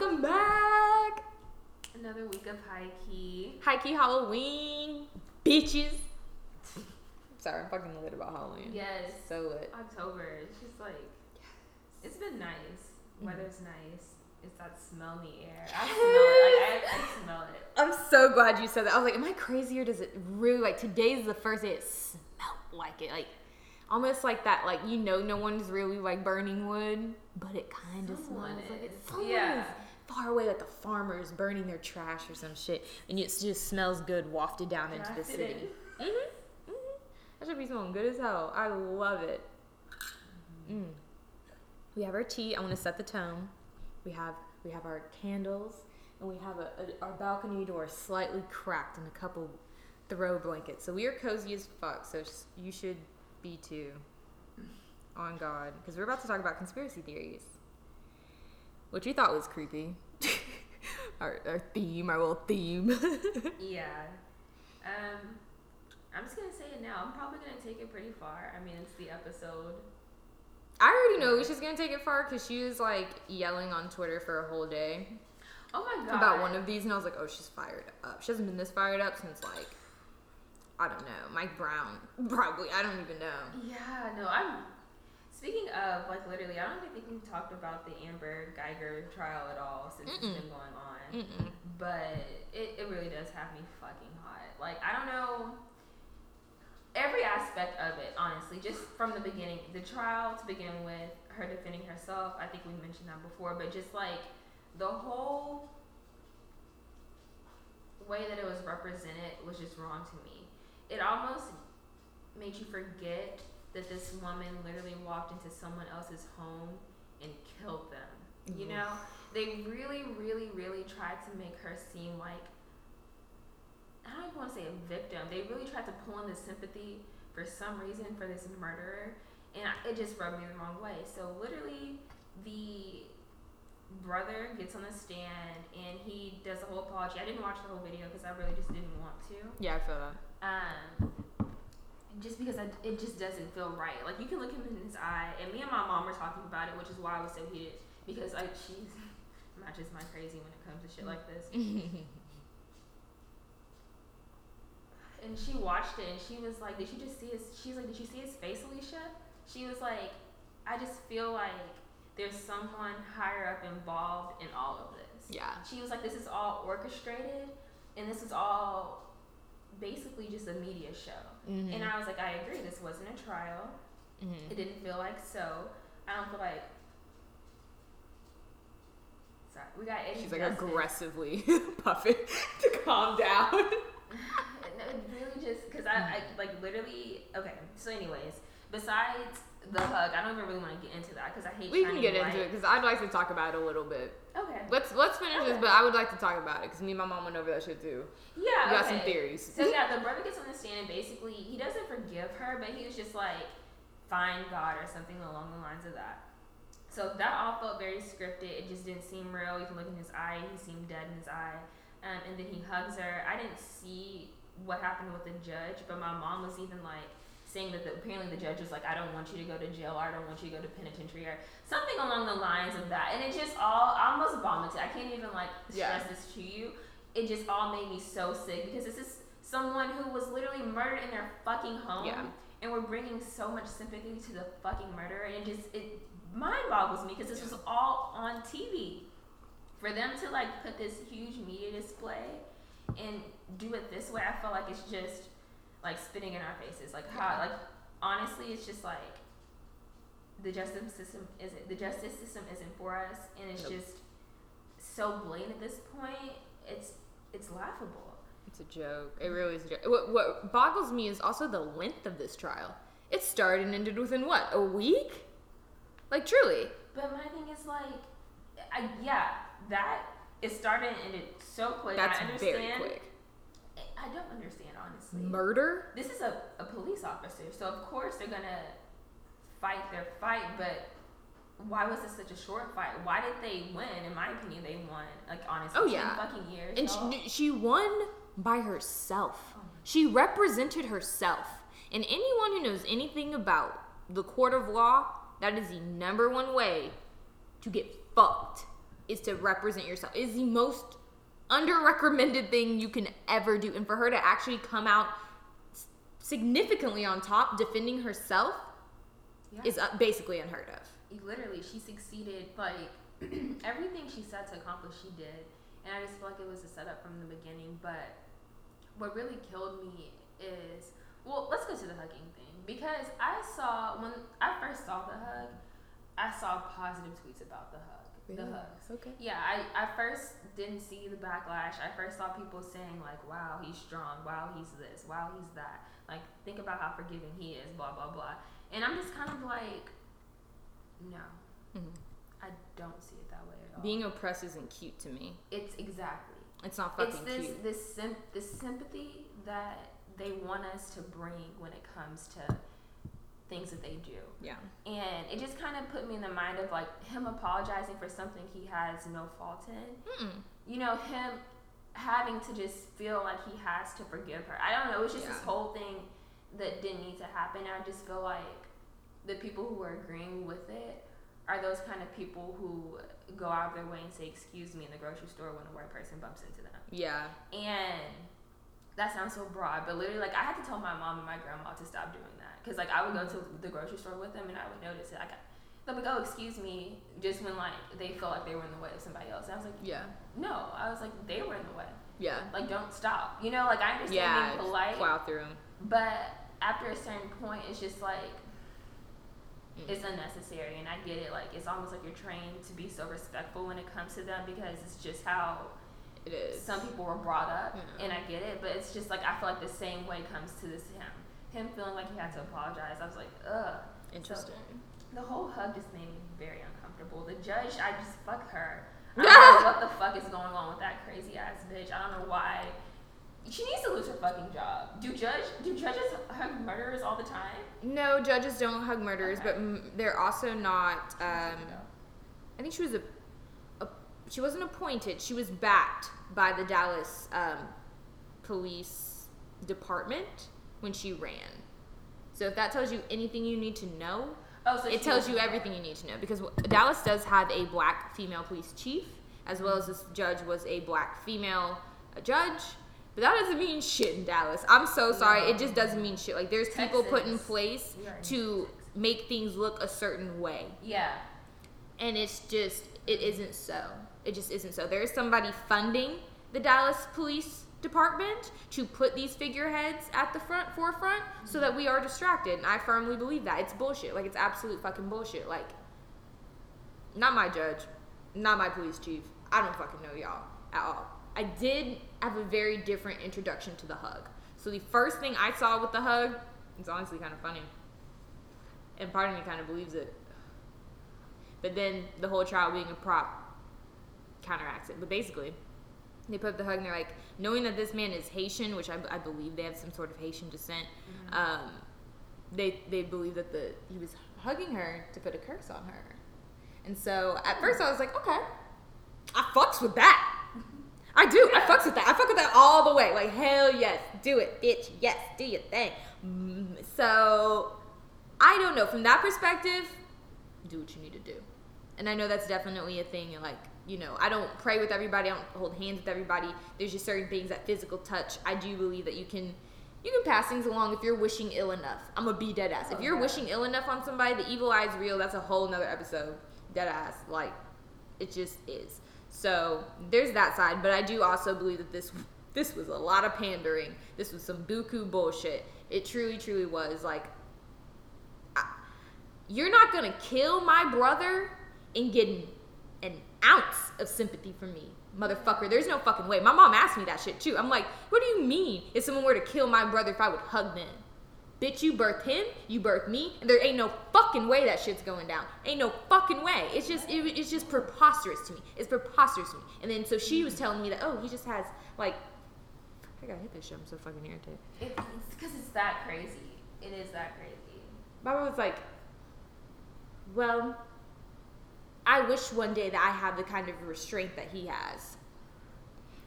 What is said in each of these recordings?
welcome back. Another week of high key. High key Halloween, bitches. Sorry, I'm fucking lit about Halloween. Yes. So lit. October. It's just like yes. it's been nice. Mm-hmm. Weather's nice. It's that smell in the air. I smell it. Like I, I smell it. I'm so glad you said that. I was like, am I crazy or does it really like today's the first day it smelled like it? Like almost like that, like you know no one's really like burning wood, but it kind of smells like it. is. Someone Yeah. is far away, like the farmers burning their trash or some shit, and it just smells good wafted down into the city. Mm-hmm. Mm-hmm. That should be smelling good as hell. I love it. Mm. We have our tea. I want to set the tone. We have we have our candles, and we have a, a our balcony door slightly cracked and a couple throw blankets. So we are cozy as fuck. So you should be too. On God, because we're about to talk about conspiracy theories, which we thought was creepy. our, our theme, our little theme. Yeah. Um, I'm just gonna say it now. I'm probably gonna take it pretty far. I mean, it's the episode. I already know she's gonna take it far because she was like yelling on Twitter for a whole day Oh my god. about one of these, and I was like, oh, she's fired up. She hasn't been this fired up since like I don't know, Mike Brown, probably. I don't even know. Yeah, no, I'm. Speaking of, like, literally, I don't even think we've talked about the Amber Guyger trial at all since Mm-mm. it's been going on. Mm-mm. But it, it really does have me fucking hot. Like, I don't know every aspect of it, honestly, just from the beginning. The trial to begin with, her defending herself, I think we mentioned that before, but just like the whole way that it was represented was just wrong to me. It almost made you forget that this woman literally walked into someone else's home and killed them. You Oof. know, they really, really, really tried to make her seem like I don't even want to say a victim. They really tried to pull in the sympathy for some reason for this murderer, and I- it just rubbed me the wrong way. So literally, the brother gets on the stand and he does a whole apology. I didn't watch the whole video because I really just didn't want to. Yeah, I feel that. Um, just because I, it just doesn't feel right. Like you can look him in his eye, and me and my mom were talking about it, which is why I was so heated because like she's matches my crazy when it comes to shit like this. And she watched it and she was like, "Did you just see his?" She's like, "Did you see his face, Alicia?" She was like, "I just feel like there's someone higher up involved in all of this." yeah. She was like, "This is all orchestrated, and this is all basically just a media show." Mm-hmm. And I was like, "I agree. This wasn't a trial. mm-hmm. It didn't feel like so. I don't feel like." Sorry, we got Eddie. She's like Justice. aggressively puffing to calm down. no, it really just because I, I like literally okay. So, anyways, besides the hug, I don't even really want to get into that because I hate. we can get into it because I'd like to talk about it a little bit. Okay. Let's let's finish this, but I would like to talk about it because me and my mom went over that shit too. Yeah. We got okay. some theories. So yeah, the brother gets on the stand and basically he doesn't forgive her, but he was just like, "Find God" or something along the lines of that. So that all felt very scripted. It just didn't seem real. You can look in his eye; he seemed dead in his eye. Um, and then he hugs her. I didn't see what happened with the judge, but my mom was even like saying that the, apparently the judge was like, "I don't want you to go to jail. Or I don't want you to go to penitentiary," or something along the lines of that. And it just all I almost vomited. I can't even like Yeah. stress this to you it just all made me so sick because this is someone who was literally murdered in their fucking home Yeah. and we're bringing so much sympathy to the fucking murderer and it just it mind boggles me because this was all on TV for them to like put this huge media display and do it this way I feel like it's just like spitting in our faces like how like honestly it's just like the justice system isn't the justice system isn't for us and it's Nope. just so blatant at this point it's it's laughable It's a joke. It really is a joke. What, what boggles me is also the length of this trial. It started and ended within what a week? Like truly. but my thing is like I, yeah that it started and ended so quick That's I understand very quick. I don't understand honestly Murder? this is a, a police officer so of course they're gonna fight their fight but why was this such a short fight why did they win in my opinion they won like honestly Oh, yeah. fucking years And she, she won by herself. Oh She represented herself. And anyone who knows anything about the court of law, that is the number one way to get fucked. is to represent yourself. It is the most under recommended thing you can ever do. And for her to actually come out significantly on top defending herself Yeah. is uh, basically unheard of. literally she succeeded like everything she set to accomplish she did and i just feel like it was a setup from the beginning but what really killed me is well let's go to the hugging thing because i saw when i first saw the hug i saw positive tweets about the hug the hugs Okay. yeah, I, I first didn't see the backlash. I first saw people saying like, "Wow, he's strong. Wow, he's this. Wow, he's that." Like, think about how forgiving he is. Blah blah blah. And I'm just kind of like, no, Mhm. I don't see it that way at all. Being oppressed isn't cute to me. it's exactly. It's not fucking It's this cute. this sim- this sympathy that they want us to bring when it comes to things that they do. Yeah. And it just kind of put me in the mind of like him apologizing for something he has no fault in. Mm-mm. you know, him having to just feel like he has to forgive her. I don't know. It was just this whole thing that didn't need to happen. I just feel like the people who are agreeing with it are those kind of people who go out of their way and say, excuse me, in the grocery store when a white person bumps into them. Yeah. And that sounds so broad, but literally, like, I had to tell my mom and my grandma to stop doing. Because, like, I would go to the grocery store with them and I would notice it. Like, they'll be like, oh, excuse me, just when, like, they feel like they were in the way of somebody else. And I was like, Yeah. no, I was like, they were in the way. Yeah. Like, don't stop. You know, like I understand Yeah. being polite, Plow through 'em. but after a certain point, it's just like Mm. it's unnecessary. And I get it. Like, it's almost like you're trained to be so respectful when it comes to them because it's just how It is. some people were brought up. Yeah. And I get it, but it's just like I feel like the same way comes to this him. Him feeling like he had to apologize. I was like, ugh. Interesting. The whole hug just made me very uncomfortable. The judge, I just fuck her. I don't know what the fuck is going on with that crazy ass bitch. I don't know why. She needs to lose her fucking job. Do judge do judges hug murderers all the time? No, judges don't hug murderers, Okay. but m- they're also not. Um, I think she was a, a. She wasn't appointed. She was backed by the Dallas um, Police Department when she ran. So if that tells you anything you need to know, oh, so it tells you everything you need to know because Dallas does have a black female police chief, as well as this judge was a black female judge. But that doesn't mean shit in Dallas. I'm so sorry. It just doesn't mean shit. Like there's people put in place in to Texas. make things look a certain way, Yeah. and it's just it isn't so. It just isn't so. There is somebody funding the Dallas Police Department to put these figureheads at the front forefront so that we are distracted. And I firmly believe that. It's bullshit. Like it's absolute fucking bullshit. Like not my judge, not my police chief. I don't fucking know y'all at all. I did have a very different introduction to the hug. So the first thing I saw with the hug, it's honestly kind of funny. And part of me kind of believes it. But then the whole trial being a prop counteracts it. But basically, they put up the hug and they're like, knowing that this man is Haitian, which I, I believe they have some sort of Haitian descent, um, they they believe that the he was hugging her to put a curse on her. And so at first I was like, okay, I fucks with that. I do. I fucks with that. I fuck with that all the way. Like hell yes, do it, bitch. Yes, do your thing. Mm, So I don't know. From that perspective, do what you need to do. And I know that's definitely a thing. Like you know, I don't pray with everybody. I don't hold hands with everybody. There's just certain things that physical touch. I do believe that you can. You can pass things along if you're wishing ill enough. I'm gonna be dead ass. If you're wishing ill enough on somebody, the evil eye is real. That's a whole nother episode. Dead ass. Like, it just is. So there's that side, but I do also believe that this this was a lot of pandering. This was some buku bullshit. It truly, truly was. Like, I, you're not gonna kill my brother and get ounce of sympathy for me, motherfucker. There's no fucking way. My mom asked me that shit too. I'm like, what do you mean if someone were to kill my brother if I would hug them? Bitch, you birthed him, you birthed me, and there ain't no fucking way that shit's going down. Ain't no fucking way. It's just, it, it's just preposterous to me. It's preposterous to me. And then so she was telling me that, oh, he just has like, I gotta hit this shit. I'm so fucking irritated. It's because it's that crazy. It is that crazy. Baba was like, well, I wish one day that I have the kind of restraint that he has.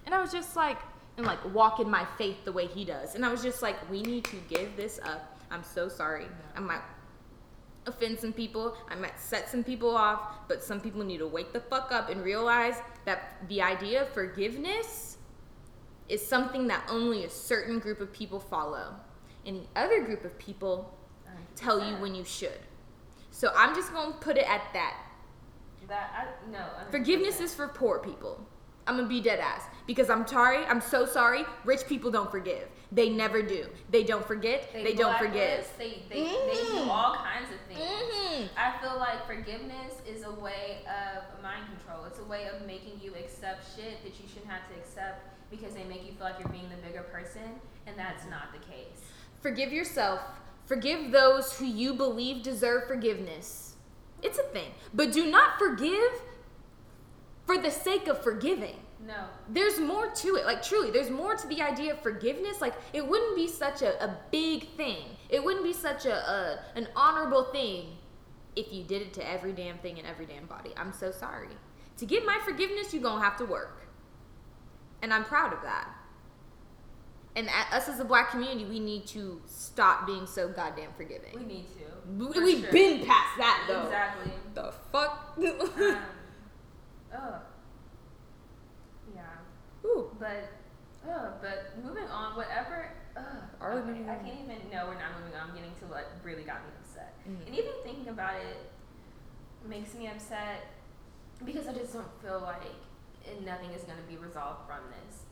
And I was just like, and like walk in my faith the way he does. And I was just like, we need to give this up. I'm so sorry. I'm like, offend some people. I might set some people off, but some people need to wake the fuck up and realize that the idea of forgiveness is something that only a certain group of people follow. And the other group of people tell you when you should. So I'm just going to put it at that. That I no. 100%. Forgiveness is for poor people. I'm gonna be dead ass because I'm sorry. I'm so sorry. Rich people don't forgive. They never do. They don't forget. They, don't forgive. They they, they Mhm. do all kinds of things. Mhm. I feel like forgiveness is a way of mind control. It's a way of making you accept shit that you shouldn't have to accept because they make you feel like you're being the bigger person, and that's not the case. Forgive yourself. Forgive those who you believe deserve forgiveness. It's a thing. But do not forgive for the sake of forgiving. No. There's more to it. Like, truly, there's more to the idea of forgiveness. Like, it wouldn't be such a, a big thing, it wouldn't be such a, a an honorable thing if you did it to every damn thing and every damn body. I'm so sorry. To get my forgiveness, you're gonna have to work. And I'm proud of that. And us as a black community, we need to stop being so goddamn forgiving. We need to. For we've sure. been past that though. Exactly. The fuck? Um, ugh. Yeah. Ooh. But, ugh, but moving on, whatever. Ugh, Are okay, I can't even. No, we're not moving on. I'm getting to what really got me upset. Mhm. And even thinking about it makes me upset because I just don't feel like nothing is going to be resolved from this.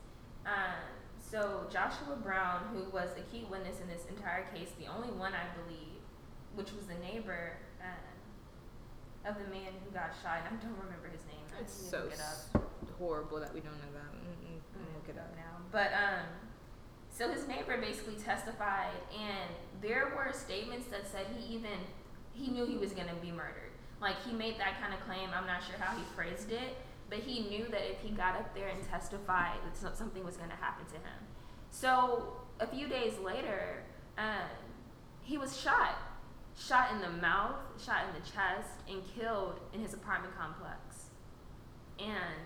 Um, so Joshua Brown, who was a key witness in this entire case, the only one I believe, which was the neighbor um, of the man who got shot, I don't remember his name. It's so it horrible that we don't know that. Mm-mm. Look it up. now. But um, so his neighbor basically testified, and there were statements that said he even he knew he was gonna be murdered. Like he made that kind of claim. I'm not sure how he phrased it, but he knew that if he got up there and testified, that something was gonna happen to him. So a few days later, um, he was shot, shot in the mouth, shot in the chest, and killed in his apartment complex. And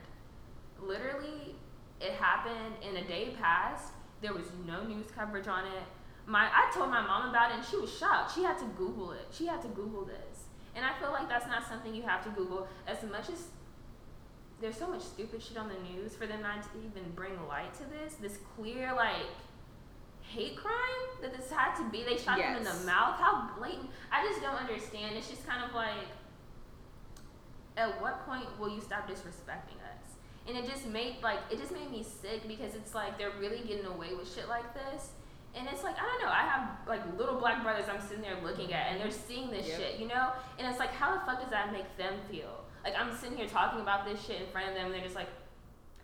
literally it happened in a day passed there was no news coverage on it. My i told my mom about it and she was shocked. She had to google it. She had to google this. And i feel like that's not something you have to google. As much as there's so much stupid shit on the news for them not to even bring light to this this clear like hate crime that this had to be they shot him in the mouth how blatant i just don't understand it's just kind of like at what point will you stop disrespecting us? And it just made like it just made me sick because it's like they're really getting away with shit like this. And it's like I don't know. I have like little black brothers I'm sitting there looking at, and they're seeing this Yep. shit, you know. And it's like, how the fuck does that make them feel? Like I'm sitting here talking about this shit in front of them, and they're just like,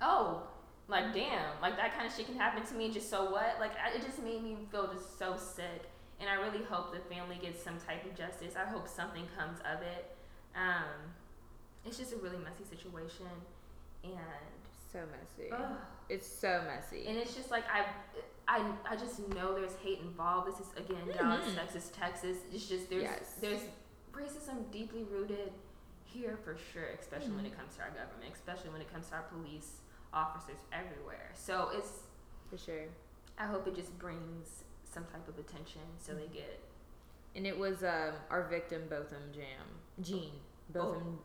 oh, like damn, like that kind of shit can happen to me. Just so what? Like I, it just made me feel just so sick. And I really hope the family gets some type of justice. I hope something comes of it. Um, it's just a really messy situation, and So messy. ugh, It's so messy. and it's just like I, I, I just know there's hate involved. This is again Dallas, Mhm. Texas, Texas. It's just there's Yes. there's racism deeply rooted here for sure, especially when Mhm. it comes to our government, especially when it comes to our police officers everywhere. So it's For sure. I hope it just brings some type of attention so they get And it was um, our victim, Botham Jam. Jean. Botham,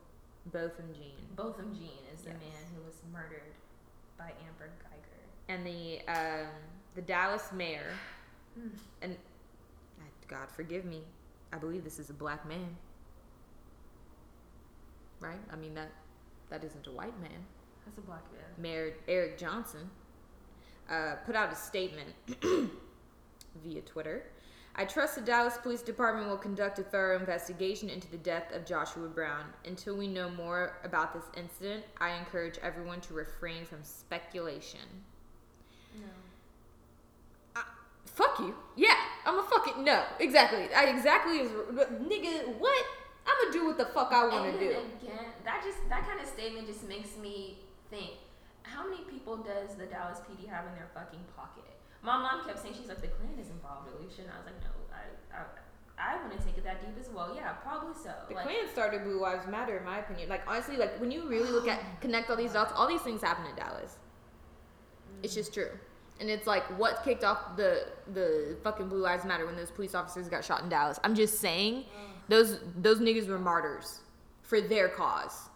Botham Jean. Botham Jean is the Yes. man who was murdered by Amber Guyger. And the um, the Dallas mayor, Mm. and God forgive me, I believe this is a black man. Right? I mean that that isn't a white man. That's a black man. Mayor Eric Johnson uh, put out a statement via Twitter. I trust the Dallas Police Department will conduct a thorough investigation into the death of Joshua Brown. Until we know more about this incident, I encourage everyone to refrain from speculation. No. Fuck you. Yeah, I'm a fucking no. Exactly. I exactly is nigga. What? I'm gonna do what the fuck I want to do. Again, that just that kind of statement just makes me think: How many people does the Dallas PD have in their fucking pocket? My mom kept saying she's like the Klan is involved, Alicia, and I was like, no, I I, I to take it that deep as well. Yeah, probably so. The like, Klan started Blue Lives Matter, in my opinion. Like honestly, like when you really look at connect all these dots, all these things happen in Dallas. It's just true. and it's like what kicked off the the fucking Blue Lives Matter when those police officers got shot in Dallas. I'm just saying, mm. those those niggas were martyrs for their cause,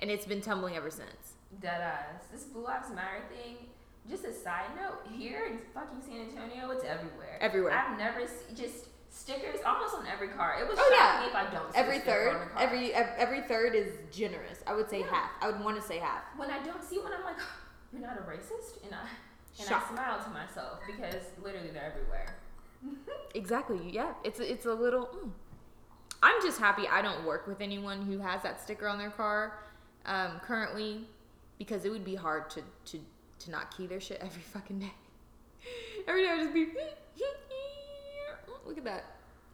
and it's been tumbling ever since. Dead ass. This Blue Lives Matter thing. Just a side note, here in fucking San Antonio, it's everywhere. Everywhere. I've never se- just stickers almost on every car. It would Oh, shock yeah. me if I don't see Every third, on a car. every every third is generous. I would say Yeah. half. I would want to say half. when I don't see one, I'm like, you're not a racist, and I and. I smile to myself because literally they're everywhere. Exactly. Yeah. It's a, it's a little. Mm. I'm just happy I don't work with anyone who has that sticker on their car um, currently, because it would be hard to to to not key their shit every fucking day. Every day I would just be. Look at that.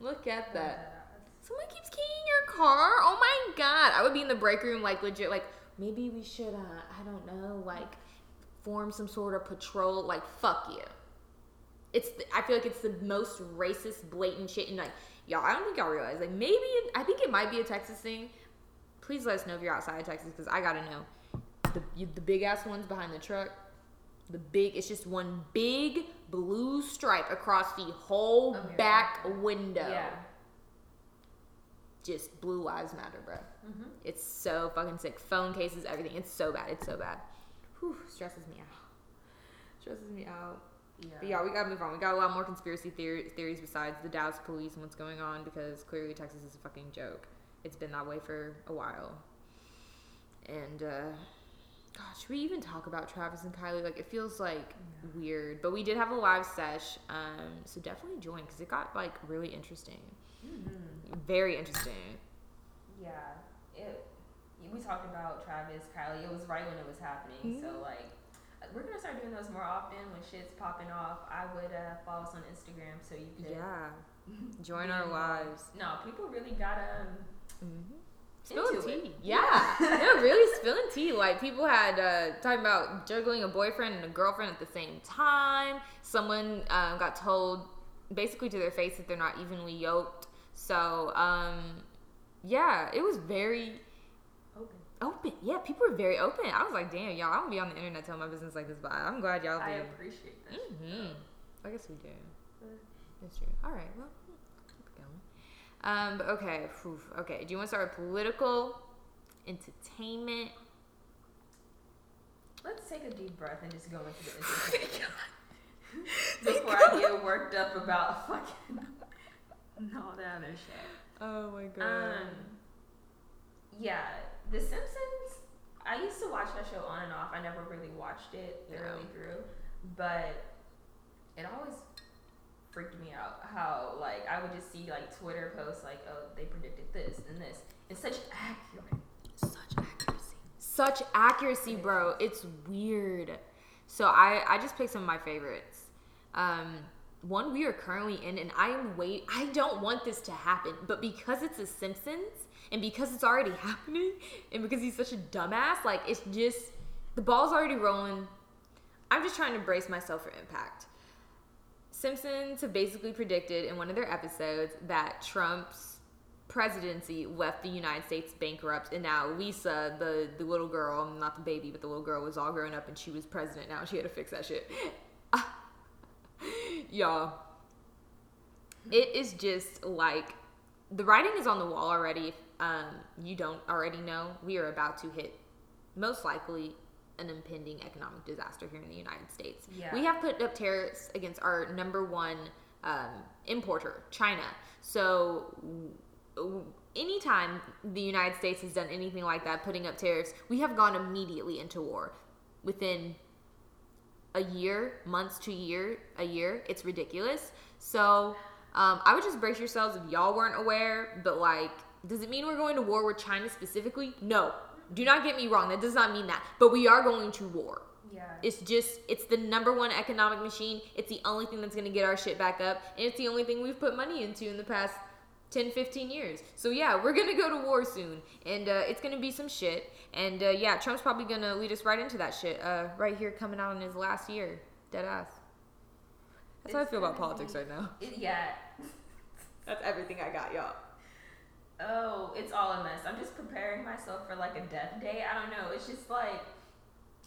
Look at that. Someone keeps keying your car. Oh my god! I would be in the break room, like legit, like maybe we should, uh, I don't know, like form some sort of patrol. Like fuck you. It's. The, I feel like it's the most racist, blatant shit. And like, y'all, I don't think y'all realize. Like maybe I think it might be a Texas thing. Please let us know if you're outside of Texas because I gotta know. The you, the big ass ones behind the truck. The big, it's just one big blue stripe across the whole Of your back window Yeah. just blue lives matter, bro. hmm It's so fucking sick. Phone cases, everything. It's so bad. It's so bad. Whew, stresses me out. Stresses me out. Yeah. But yeah, we gotta move on. We got a lot more conspiracy theory, theories besides the Dallas police and what's going on because clearly Texas is a fucking joke. It's been that way for a while. And uh gosh, should we even talk about Travis and Kylie? Like it feels like weird. But we did have a live sesh, um, so definitely join because it got like really interesting. hmm Very interesting. Yeah. It. We talked about Travis, Kylie. It was right when it was happening. So Mhm. like, we're gonna start doing those more often when shit's popping off. I would uh, follow us on Instagram so you could. Yeah. Join our lives. No, people really got um. Mm-hmm. Spilling tea. it. Yeah. no, really spilling tea. Like people had uh, talking about juggling a boyfriend and a girlfriend at the same time. Someone um, got told basically to their face that they're not evenly yoked. So um, yeah, it was very Open. open. Yeah, people were very open. I was like, damn, y'all, I don't be on the internet telling my business like this, but I'm glad y'all do I do. appreciate that. Mm-hmm. I guess we do. That's true. All right. Well, keep it going. Um. But okay. Okay. Do you want to start with political, entertainment? Let's take a deep breath and just go into the entertainment before I get worked up about fucking all the other shit. Oh my god. Um, yeah, The Simpsons. I used to watch that show on and off. I never really watched it Yeah. thoroughly through, but it always freaked me out how like I would just see like Twitter posts like, oh, they predicted this and this. It's such accurate. Such accuracy. Such accuracy, bro. It's weird. So I I just picked some of my favorites. Um, one we are currently in, and I am wait. I don't want this to happen, but because it's The Simpsons, and because it's already happening, and because he's such a dumbass, like it's just the ball's already rolling. I'm just trying to brace myself for impact. Simpsons have basically predicted in one of their episodes that Trump's presidency left the United States bankrupt, and now Lisa, the the little girl, not the baby, but the little girl, was all grown up and she was president. Now she had to fix that shit. Y'all, it is just like the writing is on the wall already. If um, you don't already know, we are about to hit most likely an impending economic disaster here in the United States. Yeah. We have put up tariffs against our number one um, importer, China. So w- anytime the United States has done anything like that, putting up tariffs, we have gone immediately into war within a year, months to year, a year. It's ridiculous. So um, I would just brace yourselves if y'all weren't aware. But like, does it mean we're going to war with China specifically? No. Do not get me wrong. That does not mean that. But we are going to war. Yeah. It's just, it's the number one economic machine. It's the only thing that's going to get our shit back up. And it's the only thing we've put money into in the past 10, 15 years. So yeah, we're going to go to war soon. And uh, it's going to be some shit. And uh, yeah, Trump's probably going to lead us right into that shit uh, right here coming out in his last year. Dead ass. That's how I feel about politics be- right now. It, yeah. That's everything I got, y'all. Oh, it's all a mess. I'm just preparing myself for like a death day. I don't know. It's just like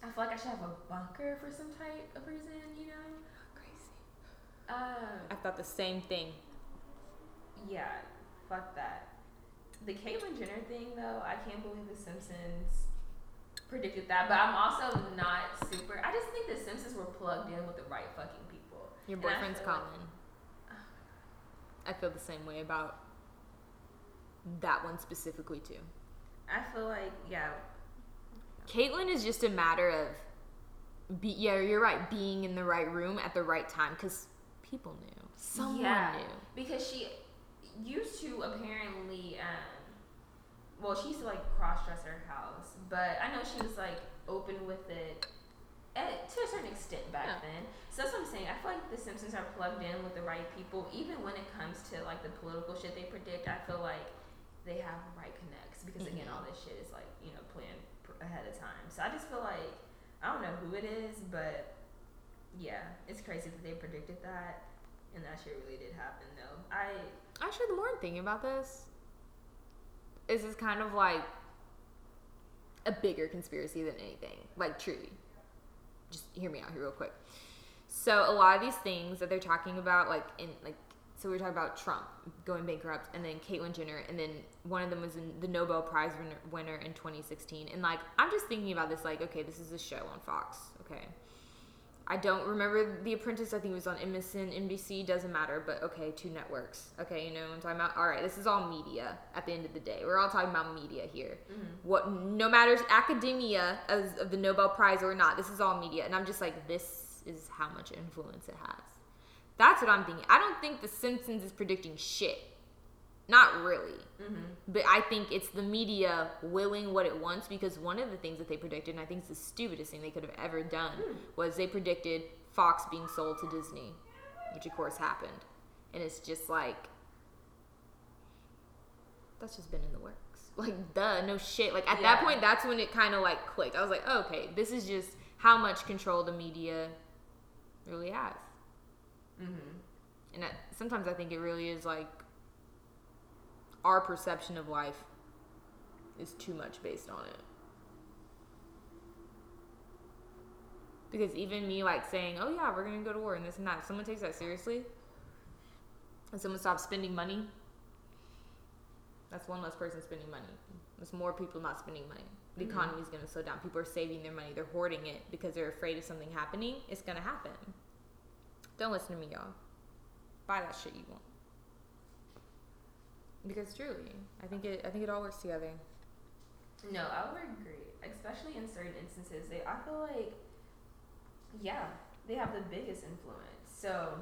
I feel like I should have a bunker for some type of reason, you know. Crazy. Um, I thought the same thing. yeah, fuck that. The Caitlyn Jenner thing, though, I can't believe The Simpsons predicted that. But I'm also not super. I just think The Simpsons were plugged in with the right fucking people. Your boyfriend's feel like- calling. I feel the same way about that one specifically too. I feel like yeah, Caitlyn is just a matter of, be, yeah, you're right, being in the right room at the right time because people knew, someone Yeah. knew. because she used to apparently um well she used to like cross dress her house but i know she was like open with it at, to a certain extent back Yeah. then so that's what i'm saying i feel like the simpsons are plugged in with the right people even when it comes to like the political shit they predict i feel like they have the right connects because again Mhm. all this shit is like you know planned pr- ahead of time so i just feel like i don't know who it is but yeah it's crazy that they predicted that and that shit really did happen though i Actually, the more I'm thinking about this, is this kind of like a bigger conspiracy than anything. Like, truly. Just hear me out here real quick. So, a lot of these things that they're talking about, like, in, like, so we were talking about Trump going bankrupt and then Caitlyn Jenner, and then one of them was in the Nobel Prize winner, winner in 2016. And, like, I'm just thinking about this, like, okay, this is a show on Fox, okay? I don't remember The Apprentice. I think it was on MSN, NBC. Doesn't matter, but okay, two networks. Okay, you know what I'm talking about. All right, this is all media. At the end of the day, we're all talking about media here. Mm-hmm. What, no matters academia as of the Nobel Prize or not, this is all media, and I'm just like, this is how much influence it has. That's what I'm thinking. I don't think The Simpsons is predicting shit. Not really. Mm-hmm. But I think it's the media willing what it wants because one of the things that they predicted, and I think it's the stupidest thing they could have ever done, hmm. was they predicted Fox being sold to Disney, which of course happened. And it's just like, that's just been in the works. Like, duh, no shit. Like, at that point, that's when it kind of like clicked. I was like, okay, this is just how much control the media really has. Mm-hmm. And sometimes I think it really is like our perception of life is too much based on it. Because even me like saying, "Oh yeah, we're gonna go to war and this and that," if someone takes that seriously, and someone stops spending money, that's one less person spending money. There's more people not spending money. The Mhm. economy is gonna slow down. People are saving their money. They're hoarding it because they're afraid of something happening. It's gonna happen. Don't listen to me, y'all. Buy that shit you want. Because truly, I think it. I think it all works together. No, I would agree. Especially in certain instances, they I feel like, yeah, they have the biggest influence. So,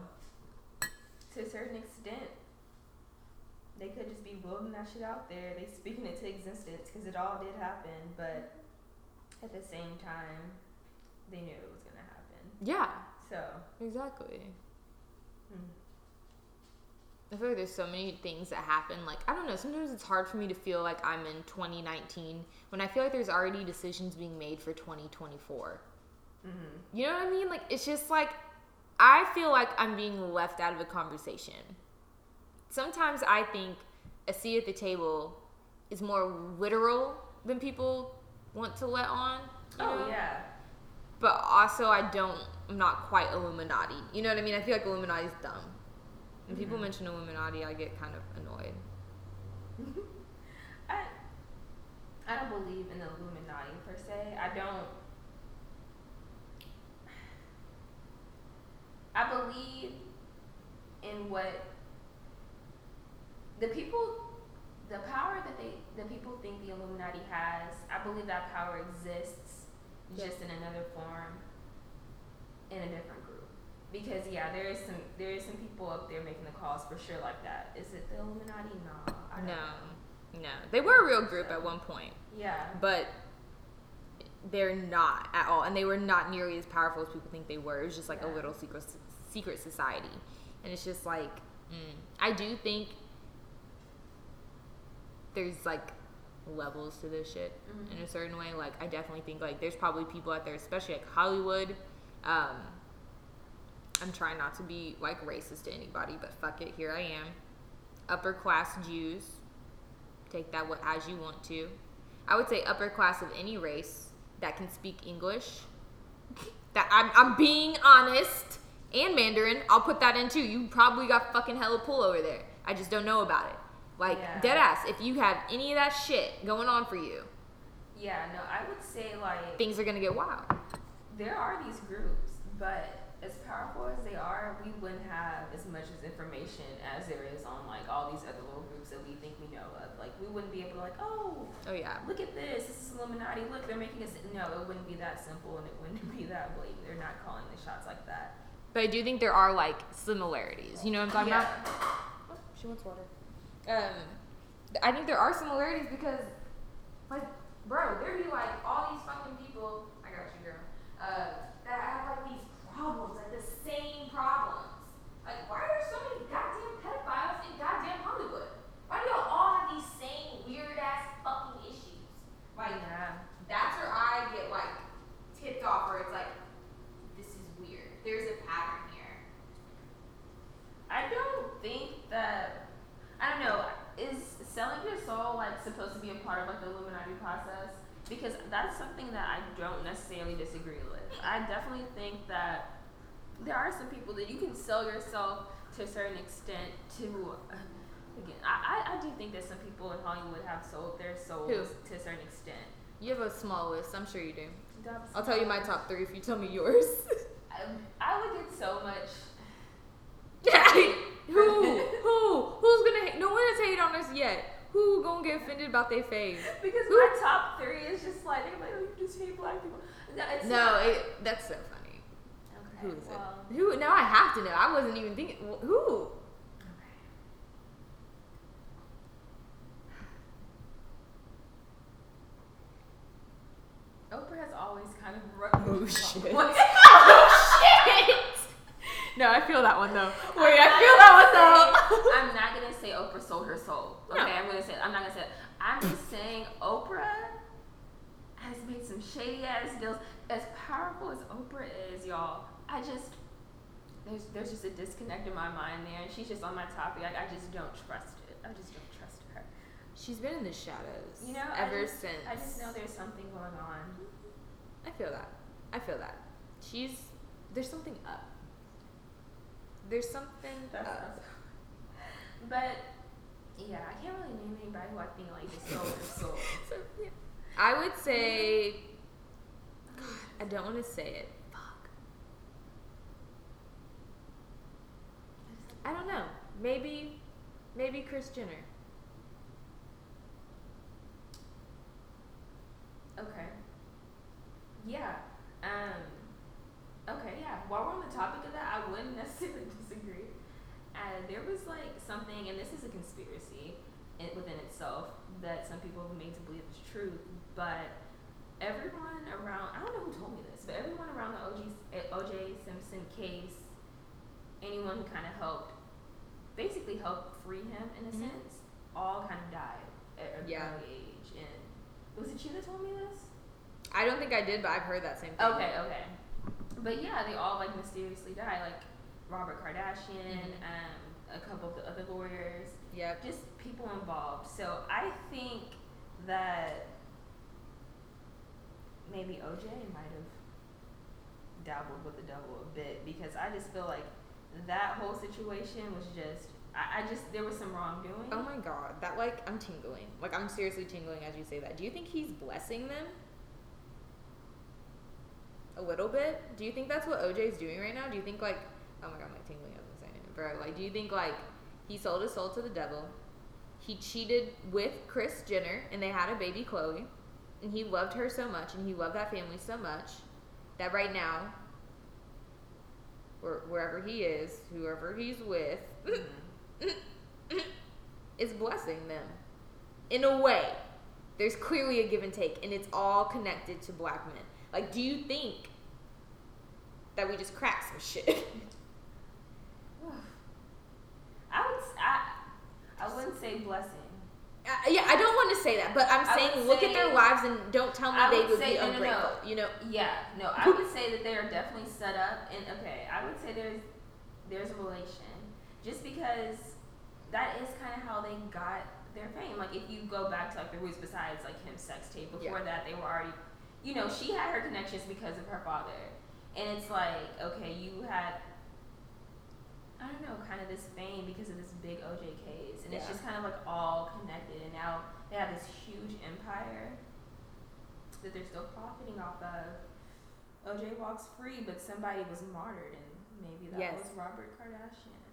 to a certain extent, they could just be building that shit out there. They speaking it to existence because it all did happen. But at the same time, they knew it was gonna happen. Yeah, So, exactly. mm, I feel like there's so many things that happen. Like I don't know. Sometimes it's hard for me to feel like I'm in 2019 when I feel like there's already decisions being made for 2024. mhm. You know what I mean? Like it's just like I feel like I'm being left out of a conversation. Sometimes I think a seat at the table is more literal than people want to let on. oh know? yeah, But also I don't I'm not quite Illuminati. You know what I mean? I feel like Illuminati's dumb. When people Mhm. mention Illuminati, I get kind of annoyed. I I don't believe in the Illuminati per se. I don't. I believe in what the people, the power that they, the people think the Illuminati has. I believe that power exists, Yeah. just in another form, in a different group. Because yeah, there is some there is some people up there making the calls for sure like that. Is it the Illuminati? No, I don't No, know. no. They were a real group at one point, Yeah. but they're not at all, and they were not nearly as powerful as people think they were. It was just like a little secret secret society, and it's just like mm. I do think there's like levels to this shit Mhm. in a certain way. Like I definitely think like there's probably people out there, especially like Hollywood. Um, I'm trying not to be like racist to anybody, but fuck it, here I am. Upper class Jews, take that what as you want to. I would say upper class of any race that can speak English. That I'm, I'm being honest. And Mandarin. I'll put that in too. You probably got fucking hella pull over there. I just don't know about it. Like, Yeah. dead ass, if you have any of that shit going on for you, Yeah, no, I would say like things are gonna get wild. there are these groups, but as powerful as they are, we wouldn't have as much as information as there is on like all these other little groups that we think we know of. Like we wouldn't be able to like, oh, Oh, yeah. look at this, this is Illuminati. Look, they're making us. No, it wouldn't be that simple, and it wouldn't be that blatant. They're not calling the shots like that. But I do think there are like similarities. You know what I'm talking yeah. about? Oh, she wants water. Um, I think there are similarities because, like, bro, there be like all these fucking people. I got you, girl. Uh, that I have like these problems, like the same problems. Like, why are there so many goddamn pedophiles in goddamn Hollywood? Why do y'all all have these same weird ass fucking issues? Like, that's where I get like tipped off, where it's like, this is weird. There's a pattern here. I don't think that. I don't know. Is selling your soul like supposed to be a part of like the Illuminati process? Because that's something that I don't necessarily disagree with. I definitely think that there are some people that you can sell yourself to a certain extent to. Again, I, I, do think that some people in Hollywood have sold their souls Who? to a certain extent. You have a small list. I'm sure you do. Do I have a I'll tell you my top three if you tell me yours. I, I would get so much. Who? Who? Who's gonna? hate? No one has hated on us yet. Who gonna get offended about their face? Because Who? my top three is just like like, oh, you just hate black people. No, it's No, not. it, that's so funny. Okay, Who is well, it? Who? Now I have to know. I wasn't even thinking. wh- Who? Oprah has always kind of rubbed oh, oh, shit. wrong. No, I feel that one though. Wait, I feel that one though. I'm not gonna say Oprah sold her soul. Okay, No. I'm gonna say I'm not gonna say. I'm just saying Oprah made some shady ass deals. As powerful as Oprah is, y'all, I just there's there's just a disconnect in my mind there, and she's just on my topic. Like I just don't trust it. I just don't trust her. She's been in the shadows. You know, I ever just- since. I just know there's something going on. I feel that. I feel that. She's there's something up. There's something That's up. But yeah, I can't really name anybody who I think like just sold their soul. So, yeah. I would say. God, I don't want to say it. Fuck. I don't know. Maybe, maybe Chris Jenner. Okay. Yeah. Um. Okay. Yeah. While we're on the topic of that, I wouldn't necessarily disagree. Uh, there was like something, and this is a conspiracy within itself that some people have made to believe is true, but everyone around, I don't know who told me this, but everyone around the OG, OJ Simpson case, anyone who kind of helped, basically helped free him in a Mhm. sense, all kind of died at a Yeah. early age. And was it you that told me this? I don't think I did, but I've heard that same thing. Okay, okay. But yeah, they all like mysteriously died, like Robert Kardashian, Mhm. um, a couple of the other lawyers, Yep. just people involved. So I think that maybe OJ might have dabbled with the devil a bit because I just feel like that whole situation was just I, I just there was some wrongdoing. Oh my god, that like I'm tingling. Like I'm seriously tingling as you say that. Do you think he's blessing them? A little bit. Do you think that's what OJ's doing right now? Do you think like oh my god, I'm like tingling as I'm saying it, bro? Like, do you think like he sold his soul to the devil? He cheated with Chris Jenner, and they had a baby Khloé, and he loved her so much, and he loved that family so much that right now, or wherever he is, whoever he's with, Mhm. is blessing them in a way. There's clearly a give and take, and it's all connected to black men. Like, do you think that we just cracked some shit? I would I I wouldn't say blessing. Uh, yeah, I don't want to say that, but I'm I saying look at their lives and don't tell me I they would would say- be no, no, no. ungrateful. You know, Yeah, no, I would say that they are definitely set up, and okay, I would say there's there's a relation, just because that is kind of how they got their fame. Like if you go back to like the roots, besides like him sex tape, before Yeah. that they were already, you know, she had her connections because of her father, and it's like, okay, you had. I don't know, kind of this fame because of this big OJ case, and it's just kind of like all connected, and now they have this huge empire that they're still profiting off of. OJ walks free, but somebody was martyred, and maybe that Yes. was Robert Kardashian.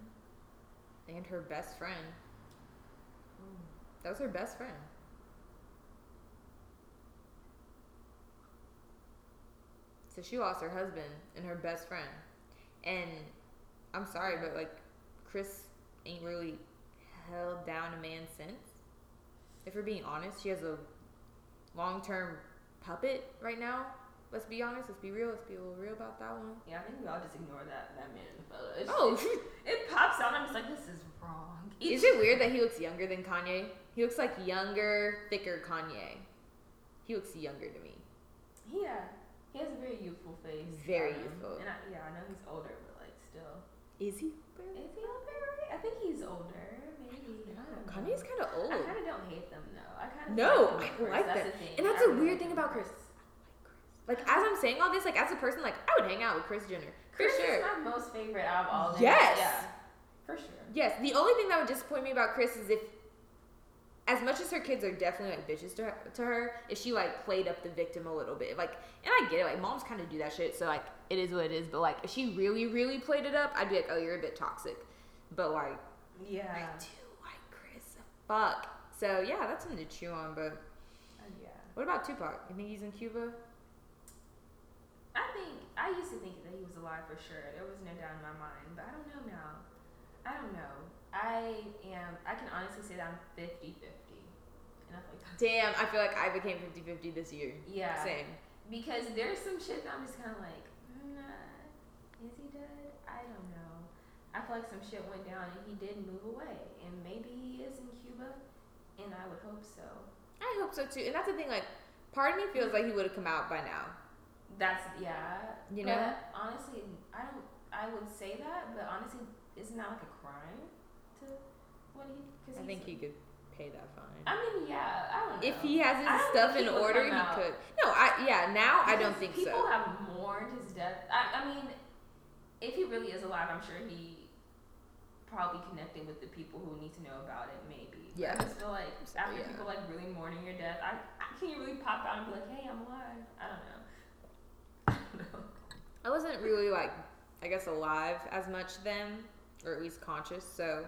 And her best friend. Mm. That was her best friend. So she lost her husband and her best friend. And I'm sorry, but like Kris ain't really held down a man since. If we're being honest, she has a long term puppet right now. Let's be honest, let's be real, let's be a little real about that one. Yeah, I think we all just ignore that that man in the photo. It's Oh, it, it pops out. I'm just like, this is wrong. is it weird that he looks younger than Kanye? He looks like younger, thicker Kanye. He looks younger to me. Yeah, he has a very youthful face. Very Um, youthful. And I, yeah, I know he's older, but like still, Is he? is he older? Right? I think he's older. Maybe. Kanye's kind of old. I kind of don't hate them though. I kind of No, like, I like That's them. the. And that's I a really weird like thing about Kris. I like Kris. Like as I'm saying all this, like as a person, like I would hang out with Kris Jenner Kris sure. is my most favorite out of all. them. Yes. Yeah, for sure. Yes, the only thing that would disappoint me about Kris is if, as much as her kids are definitely like bitches to her, to her if she like played up the victim a little bit. Like, and I get it, like moms kind of do that shit, so like it is what it is. But like if she really, really played it up, I'd be like, oh, you're a bit toxic. But like, Yeah. I do like Kris. Fuck. So yeah, that's something to chew on. But Uh, yeah. what about Tupac? You think he's in Cuba? I think I used to think that he was alive for sure. There was no doubt in my mind, but I don't know now. I don't know. I am. I can honestly say that I'm 50-50. and I feel like Damn, I feel like I became 50-50 this year. yeah. Same. Because there's some shit that I'm just kind of like, is he dead? I don't know. I feel like some shit went down and he did move away, and maybe he is in Cuba, and I would hope so. I hope so too. And that's the thing, like, part of me feels like he would have come out by now. That's yeah. You but know? honestly, I don't. I would say that, but honestly, isn't that like a crime to what he. Cause I think he could pay that fine. I mean, yeah. I don't know. If he has his stuff in order, he could. No, I yeah. Now I don't think people so. People have mourned his death. I, I mean, if he really is alive, I'm sure he probably connected with the people who need to know about it. Maybe. Yeah. I just feel like after yeah. people like really mourning your death, I, I can you really pop out and be like, "Hey, I'm alive." I don't know. I don't know. I wasn't really like, I guess, alive as much then, or at least conscious. So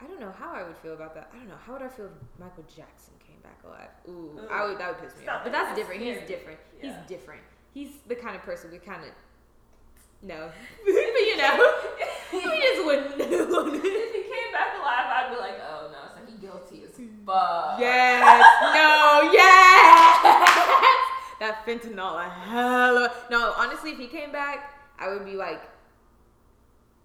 I don't know how I would feel about that. I don't know how would I feel if Michael Jackson came back alive. Ooh, I would. That would piss me Stop off. But that's That's different. He's different. Yeah. He's different. He's the kind of person we kind of no, but you know, we just wouldn't. if he came back alive, I'd be like, "Oh no, it's like he guilty as fuck." Yes. No. Yes. that fentanyl, a hell of a- no. Honestly, if he came back, I would be like,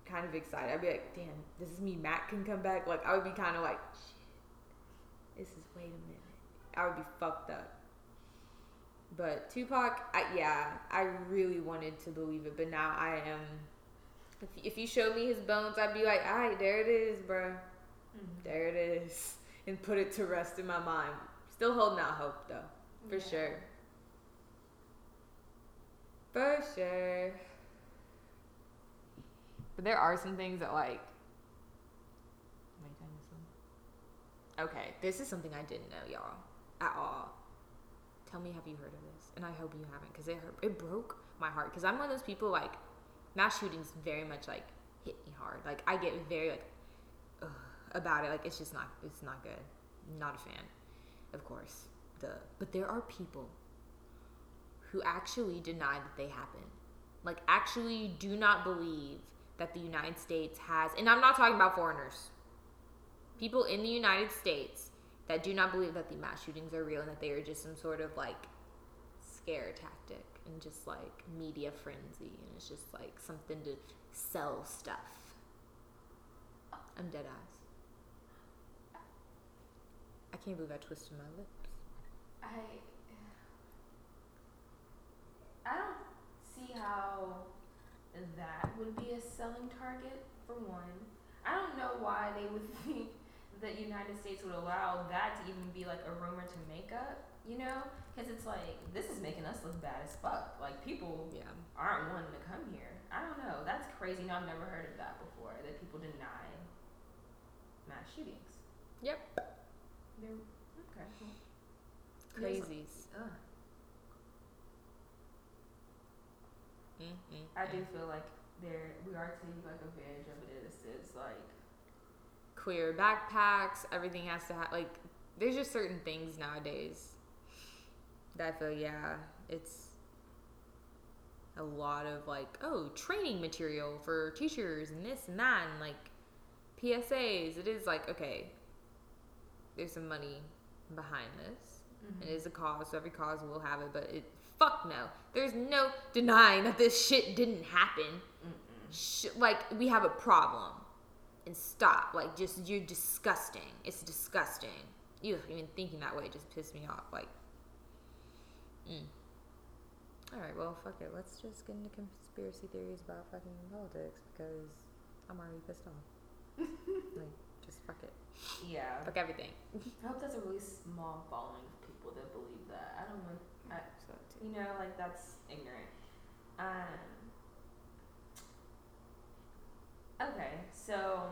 kind of excited. I'd be like, damn, this is me. Matt can come back. Like, I would be kind of like, shit. This is wait a minute. I would be fucked up. But Tupac, I, yeah, I really wanted to believe it, but now I am. If, if you showed me his bones, I'd be like, all right, there it is, bro. Mhm. There it is. And put it to rest in my mind. Still holding out hope though. For Yeah. sure. For sure. But there are some things that like Am I done this one? Okay, this is something I didn't know, y'all. At all. Tell me, have you heard of this? And I hope you haven't, because it hurt, it broke my heart. Because I'm one of those people like mass shootings very much like hit me hard. Like I get very like ugh, about it. Like it's just not it's not good. Not a fan, of course. The but there are people who actually deny that they happen. Like actually do not believe that the United States has and I'm not talking about foreigners. People in the United States that do not believe that the mass shootings are real and that they are just some sort of like scare tactic and just like media frenzy and it's just like something to sell stuff. I'm dead ass. I can't believe I twisted my lips. I I don't see how that would be a selling target for one. I don't know why they would think the United States would allow that to even be like a rumor to make up, you know? Because it's like, this is making us look bad as fuck. Like, people Yeah. aren't wanting to come here. I don't know. That's crazy. No, I've never heard of that before, that people deny mass shootings. Yep. They're, okay, cool. Crazies. Ugh. Mm-mm. I do feel like there we are taking like advantage of it. It's, it's like Queer backpacks. Everything has to have like. There's just certain things nowadays that I feel yeah it's a lot of like oh training material for teachers and this and that and like PSAs. It is like okay, there's some money behind this. It mm-hmm. is a cause, so every cause will have it, but it fuck no. There's no denying that this shit didn't happen. Sh- like we have a problem. And stop. Like just you're disgusting. It's disgusting. You even thinking that way just pissed me off. Like mm. Alright, well fuck it. Let's just get into conspiracy theories about fucking politics because I'm already pissed off. like just fuck it. yeah. Fuck everything. I hope that's a really small following of people that believe that. I don't want. I, So you know, like that's ignorant. Um. Okay, so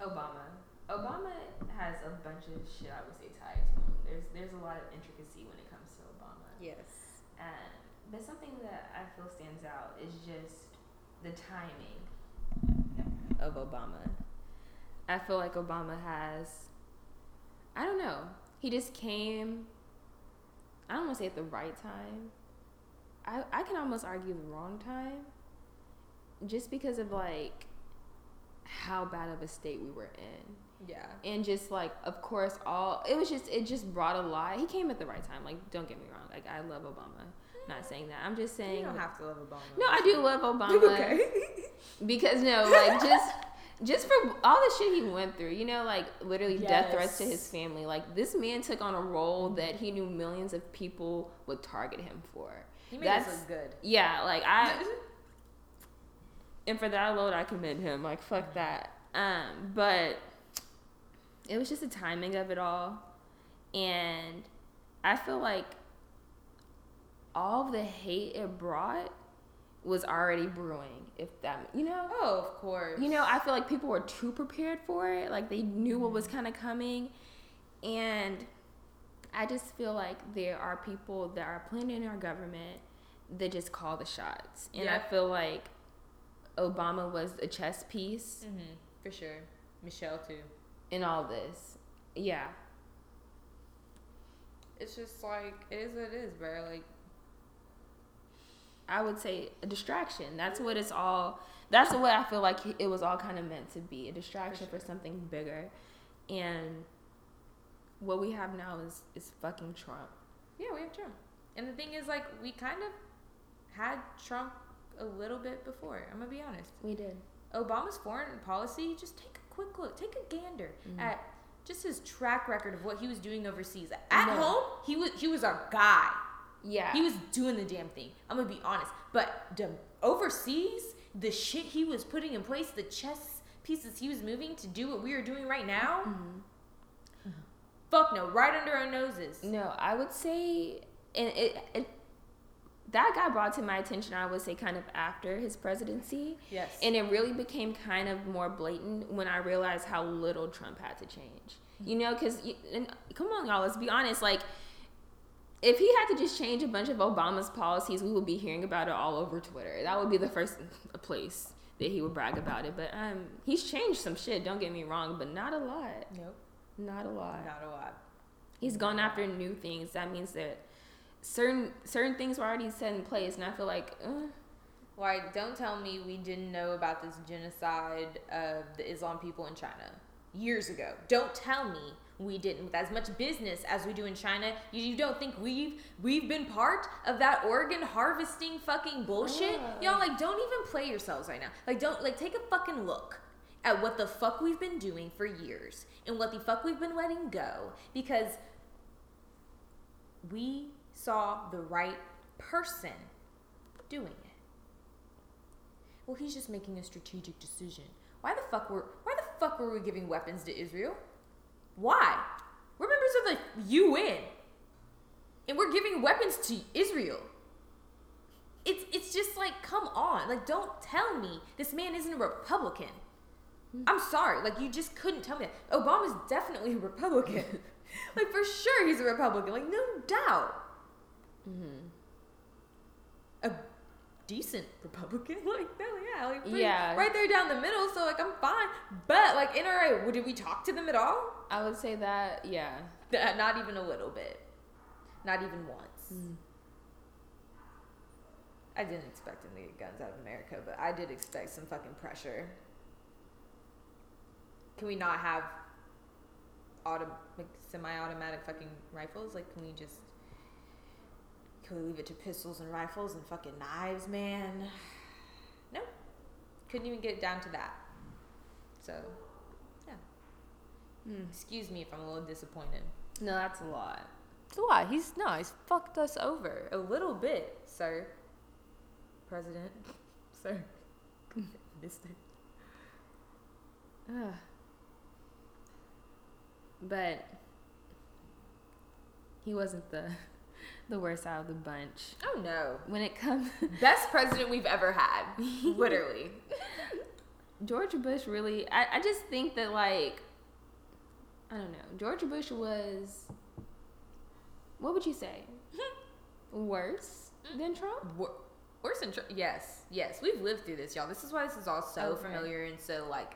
Obama. Obama has a bunch of shit I would say tied to him. There's there's a lot of intricacy when it comes to Obama. Yes. Um, but something that I feel stands out is just the timing of Obama. I feel like Obama has, I don't know, he just came, I don't want to say at the right time. I, I can almost argue the wrong time just because of like how bad of a state we were in Yeah. and just like of course all it was just it just brought a lot. He came at the right time like don't get me wrong like i love obama. Not saying that. I'm just saying You don't have to love Obama. no i do love obama. Because no like just just for all the shit he went through you know like literally death threats to his family. Like this man took on a role that he knew millions of people would target him for. He made That's- look good. yeah like i and for that alone i commend him. Like fuck that. Um but it was just the timing of it all and i feel like all the hate it brought was already brewing if that you know Oh, of course. you know i feel like people were too prepared for it like they knew what was kind of coming and i just feel like there are people that are planning in our government that just call the shots and i feel like obama was a chess piece Mm-hmm. For sure. Michelle too. In all this yeah It's just like it is what it is, bro. Like i would say a distraction that's what it's all that's what i feel like it was all kind of meant to be a distraction for, sure. something bigger and what we have now is is fucking trump yeah, we have Trump, and the thing is, like, we kind of had Trump a little bit before. I'm gonna be honest. we did Obama's foreign policy, just take quick look, take a gander Mhm. at just his track record of what he was doing overseas. At No. home, he was he was our guy. yeah He was doing the damn thing. I'm gonna be honest. But the overseas, the shit he was putting in place, the chess pieces he was moving to do what we are doing right now, Mhm. fuck no, right under our noses. No, I would say, and it, it that got brought to my attention. I would say kind of after his presidency, Yes. and it really became kind of more blatant when I realized how little Trump had to change. You know, because come on, y'all, let's be honest. Like, if he had to just change a bunch of Obama's policies, we would be hearing about it all over Twitter. That would be the first place that he would brag about it. But um, he's changed some shit. Don't get me wrong, but not a lot. nope. Not a lot. Not a lot. He's gone after new things. That means that certain certain things were already set in place, and I feel like, uh, Why? Don't tell me we didn't know about this genocide of the Islam people in China years ago. Don't tell me we didn't. With as much business as we do in China, you, you don't think we've we've been part of that organ harvesting fucking bullshit? Yeah. Y'all like don't even play yourselves right now. Like don't like take a fucking look at what the fuck we've been doing for years and what the fuck we've been letting go because we saw the right person doing it. Well, he's just making a strategic decision. Why the fuck were why the fuck were we giving weapons to Israel? Why? We're members of the UN. And we're giving weapons to Israel. It's it's just like, come on. Like, don't tell me this man isn't a Republican. Hmm. I'm sorry. Like, you just couldn't tell me that. Obama's definitely a Republican. like, for sure he's a Republican. Like, no doubt. Mm-hmm. A decent Republican. Like, hell yeah. Like, pretty- Yeah. Right there down the middle. So, like, I'm fine. But, like, NRA, did we talk to them at all? I would say that, yeah. Th- Not even a little bit. Not even once. Mm. I didn't expect them to get guns out of America, but I did expect some fucking pressure. Can we not have auto like semi-automatic fucking rifles? Like, can we just can we leave it to pistols and rifles and fucking knives, man? No, couldn't even get it down to that. So, yeah. Mm. Excuse me if I'm a little disappointed. No, that's a lot. It's a lot. He's no, he's fucked us over a little bit, sir. President, sir, Mister. Ugh. But he wasn't the the worst out of the bunch. Oh no, When it comes best president we've ever had, literally. George Bush really I, I just think that like I don't know. George Bush was what would you say? Worse than Trump? Wor- Worse than Trump. yes, yes. We've lived through this, y'all. This is why this is all so Okay. familiar and so like.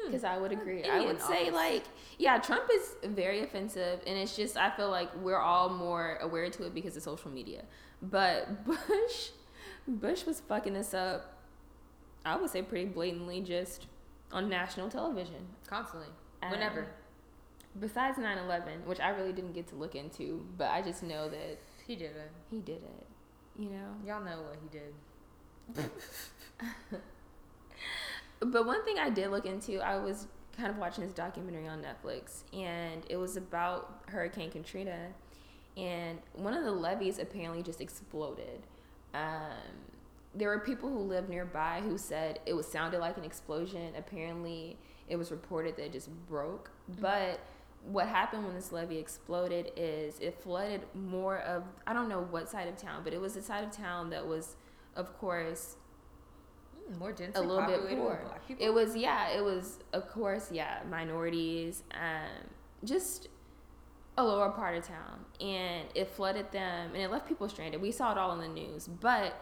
Hmm, Because I would agree. Indian I would say office. like yeah, Trump is very offensive, and it's just I feel like we're all more aware to it because of social media. But Bush, Bush was fucking us up. I would say pretty blatantly, just on national television. constantly, Um, whenever. Besides 9/11, which I really didn't get to look into, but I just know that He did it. he did it. You know. Y'all know what he did. But one thing I did look into, I was kind of watching this documentary on Netflix, and it was about Hurricane Katrina, and one of the levees apparently just exploded. Um, there were people who lived nearby who said it was sounded like an explosion. Apparently, it was reported that it just broke. But what happened when this levee exploded is it flooded more of I don't know what side of town, but it was the side of town that was, of course, More a little bit poor. black people. It was yeah, it was of course yeah, minorities, um, just a lower part of town, and it flooded them and it left people stranded. We saw it all in the news, but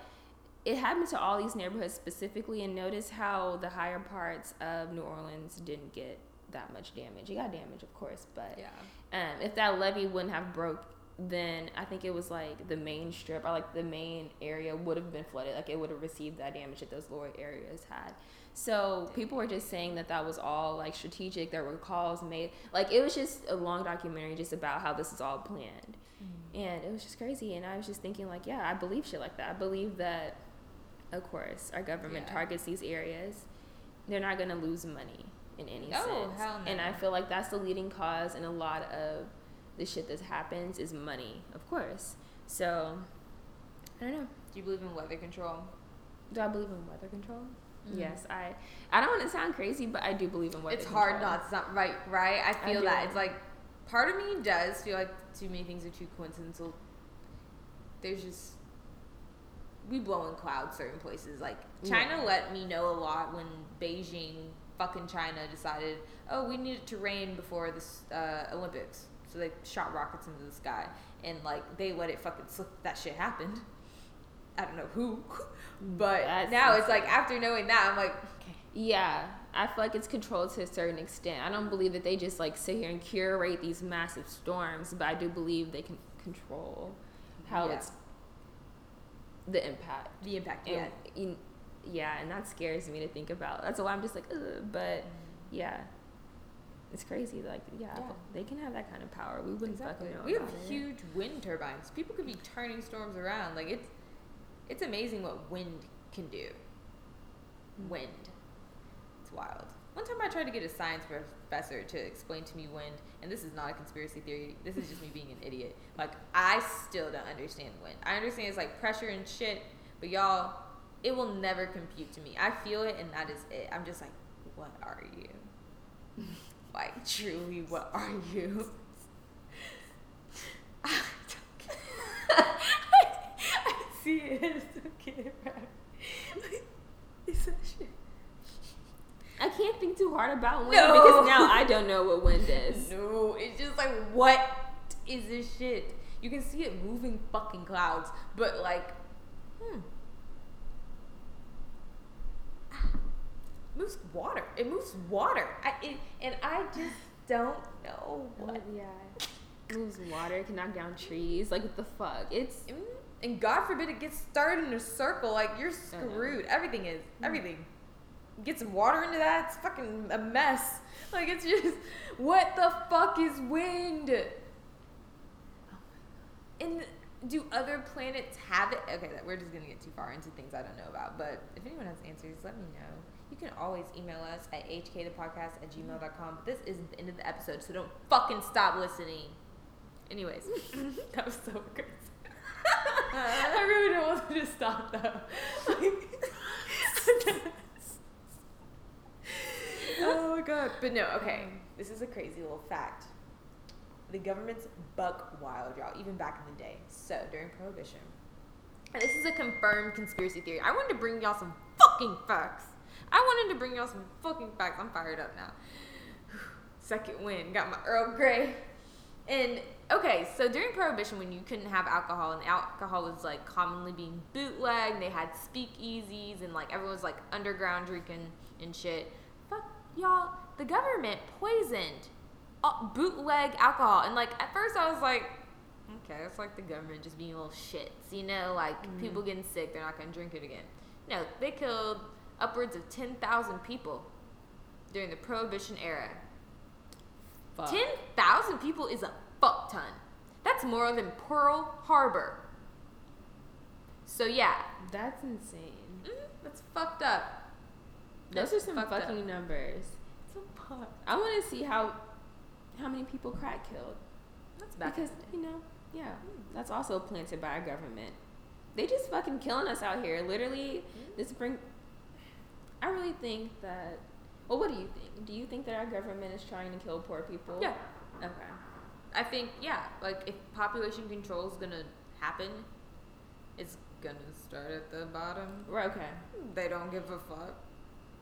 it happened to all these neighborhoods specifically. And notice how the higher parts of New Orleans didn't get that much damage. It got damage, of course, but yeah. um, if that levee wouldn't have broke then i think it was like the main strip or like the main area would have been flooded. Like it would have received that damage that those lower areas had. So people were just saying that that was all like strategic. There were calls made. Like it was just a long documentary just about how this is all planned. Mm-hmm. And it was just crazy. And i was just thinking like yeah i believe shit like that. I believe that of course our government Yeah. targets these areas. They're not going to lose money in any No, sense. hell no. and i feel like that's the leading cause in a lot of the shit that happens is money of course so i don't know Do you believe in weather control? do i believe in weather control Mhm. yes i i don't want to sound crazy but i do believe in weather control. it's hard not to sound right, right? I feel do. that. It's like part of me does feel like too many things are too coincidental. There's just we blow in clouds certain places. Like China Yeah. let me know a lot when Beijing, fucking China, decided, oh, we need it to rain before this uh, Olympics. So they shot rockets into the sky, and like they let it fucking slip. That shit happened. I don't know who, but That's now it's like after knowing that, I'm like, okay, Yeah, I feel like it's controlled to a certain extent. I don't believe that they just like sit here and curate these massive storms, but I do believe they can control how Yeah. it's the impact. the impact. And, Yeah, in- yeah, and that scares me to think about. That's why I'm just like, Ugh, but mm-hmm. yeah, it's crazy. Like, yeah, Yeah. they can have that kind of power. We wouldn't Exactly. fucking know. We have it. huge wind turbines. People could be turning storms around. Like it's it's amazing what wind can do. Hmm. Wind. It's wild. One time I tried to get a science professor to explain to me wind, and this is not a conspiracy theory. This is just me being an idiot. Like I still don't understand wind. I understand it's like pressure and shit, but y'all, it will never compute to me. I feel it, and that is it. I'm just like, what are you? like truly, what are you? I don't care. I see it. It's okay, right? It's that shit. I can't think too hard about wind No. because now I don't know what wind is. No, it's just like, what is this shit? You can see it moving fucking clouds, but like, hmm. Moves water. It moves water. I it, and I just don't know what. yeah. Moves water, It can knock down trees. Like what the fuck? It's Mm, And God forbid it gets started in a circle. Like you're screwed. Everything is everything. Get some water into that. It's fucking a mess. Like it's just what the fuck is wind? And do other planets have it? Okay, that- we're just gonna get too far into things I don't know about. But if anyone has answers, let me know. You can always email us at hkthepodcast at gmail.com. But this isn't the end of the episode, so don't fucking stop listening. Anyways, that was so crazy. I really don't want to stop though. Like, oh my god. But no, okay. This is a crazy little fact. The government's buck wild, y'all, even back in the day. So during Prohibition. And this is a confirmed conspiracy theory. I wanted to bring y'all some fucking facts. I wanted to bring y'all some fucking facts. I'm fired up now. Second win. Got my Earl Grey. And okay, so during Prohibition, when you couldn't have alcohol and alcohol was like commonly being bootlegged, they had speakeasies and like everyone was like underground drinking and shit. Fuck y'all, the government poisoned bootleg alcohol. And like at first I was like, okay, it's like the government just being a little shits, you know, like people getting sick, they're not gonna drink it again. No, they killed upwards of 10,000 people during the Prohibition era. fuck. 10,000 people is a fuck ton. That's more than Pearl Harbor. So yeah, That's insane. mm, that's fucked up. Those That's are some fucked up. fucking numbers. I want to see how how many people crack killed That's bad. because you know, yeah, that's also planted by our government. They just fucking killing us out here. Literally, mm-hmm. this bring. I really think that. Well, what do you think? Do you think that our government is trying to kill poor people? Yeah. Okay. I think yeah, like if population control is gonna happen, it's gonna start at the bottom. Right. Okay. They don't give a fuck.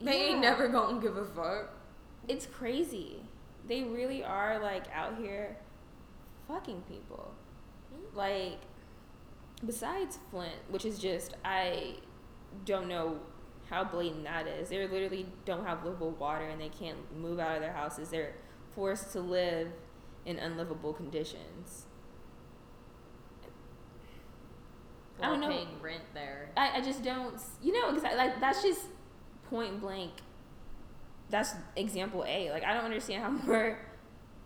They ain't never gonna give a fuck. It's crazy. They really are like out here fucking people. Mm-hmm. Like besides Flint, which is just I don't know how blatant that is. They literally don't have livable water and they can't move out of their houses. They're forced to live in unlivable conditions. I don't know. Paying rent there. I, I just don't you know exactly like that's just point blank that's example a. Like i don't understand how more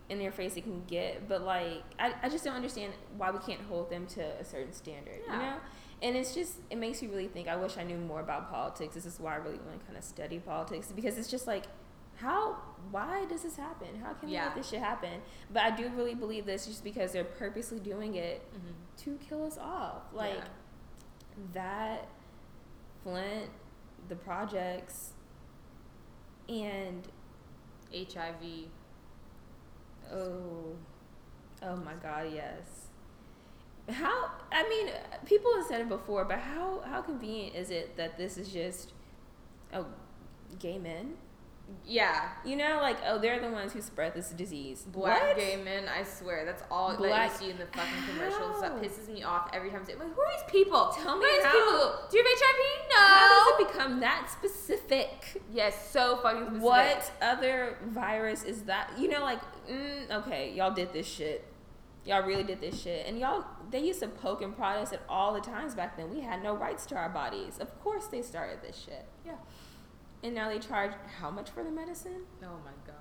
in their face it can get but like I, I just don't understand why we can't hold them to a certain standard you know? And it's just it makes you really think i wish i knew more about politics. This is why i really want to kind of study politics because it's just like how why does this happen? How can we Yeah. let this shit happen? But i do really believe this just because they're purposely doing it Mm-hmm. to kill us off. Like Yeah. that flint the projects and HIV. oh oh my god yes how i mean people have said it before but how how convenient is it that this is just oh gay men Yeah. you know like oh they're the ones who spread this disease Black What? gay men, I swear, that's all that Black- you see in the fucking commercials. That pisses me off every time. Like, who are these people? Tell me how. people? Do you have HIV? No. how does it become that specific Yes, so fucking specific. What other virus is that? You know, like, mm, okay, y'all did this shit. Y'all really did this shit. And y'all, they used to poke and prod us at all the times back then. We had no rights to our bodies. Of course they started this shit. Yeah. And now they charge how much for the medicine? Oh my god.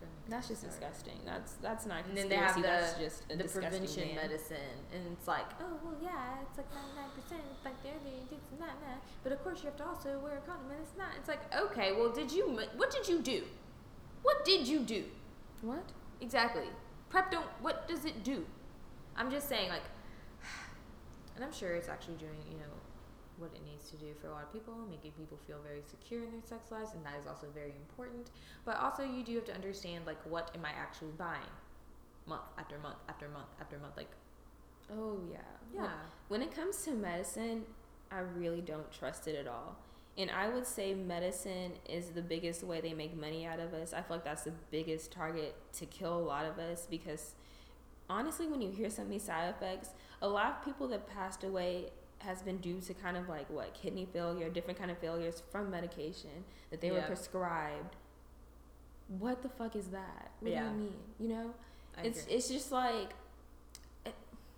Don't That's just disgusting. That's that's not And then they have the, that's just a the prevention man. medicine, and it's like, oh well, yeah, it's like ninety nine percent. It's like they're doing this and that and that. But of course, you have to also wear a condom, and it's not. It's like, okay, well, did you? What did you do? What did you do? What? Exactly. Prep don't. What does it do? I'm just saying, like, and I'm sure it's actually doing, you know, what it needs to do for a lot of people, making people feel very secure in their sex lives, and that is also very important. But also, you do have to understand like what am I actually buying, month after month after month after month. Like, Oh yeah. yeah, When, when it comes to medicine, I really don't trust it at all. And I would say medicine is the biggest way they make money out of us. I feel like that's the biggest target to kill a lot of us because honestly, when you hear some of these side effects, a lot of people that passed away has been due to kind of like what kidney failure, different kind of failures from medication that they were prescribed. What the fuck is that? What Yeah. do you mean? You know? I it's agree. it's just like eh,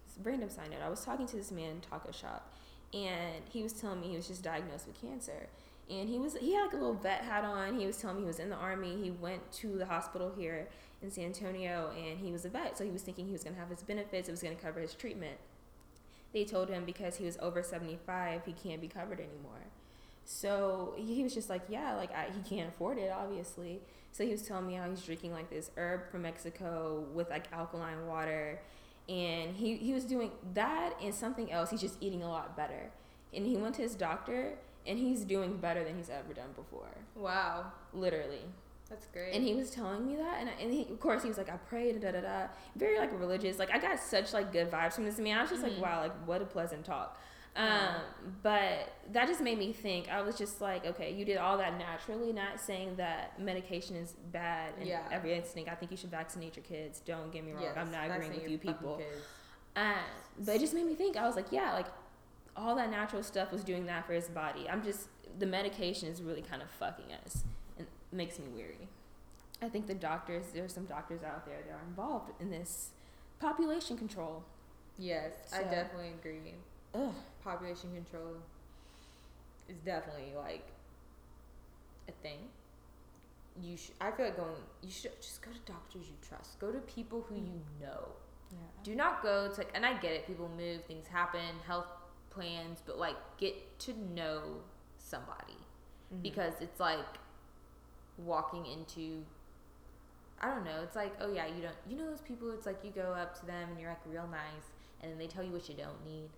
it's a random side note. I was talking to this man in taco shop, and he was telling me he was just diagnosed with cancer. And he was he had like a little vet hat on. He was telling me he was in the army. He went to the hospital here in San Antonio, and he was a vet, so he was thinking he was gonna have his benefits. It was gonna cover his treatment. They told him because he was over seventy five, he can't be covered anymore. So he was just like, yeah, like I, he can't afford it, obviously. So he was telling me how he's drinking like this herb from Mexico with like alkaline water, and he he was doing that and something else. He's just eating a lot better, and he went to his doctor, and he's doing better than he's ever done before, wow, literally. That's great. And he was telling me that, and, I, and he, of course he was like, I prayed, da da da, very like religious. Like I got such like good vibes from this man. I was just Mhm. like, wow, like what a pleasant talk. Um, but that just made me think. I was just like, okay, you did all that naturally, not saying that medication is bad and Yeah. every instinct. I think you should vaccinate your kids. Don't get me wrong. Yes, I'm not agreeing with you people. Um, but it just made me think. I was like, yeah, like all that natural stuff was doing that for his body. I'm just the medication is really kind of fucking us makes me weary. I think the doctors, there's some doctors out there that are involved in this population control. Yes, I definitely agree. Ugh. Population control is definitely like a thing. You should. I feel like going. You should just go to doctors you trust. Go to people who you know. Yeah. Do not go to. like. And I get it. People move. Things happen. Health plans. But like, get to know somebody Mm-hmm. because it's like walking into I don't know, it's like, oh yeah, you don't you know those people it's like you go up to them and you're like real nice and then they tell you what you don't need.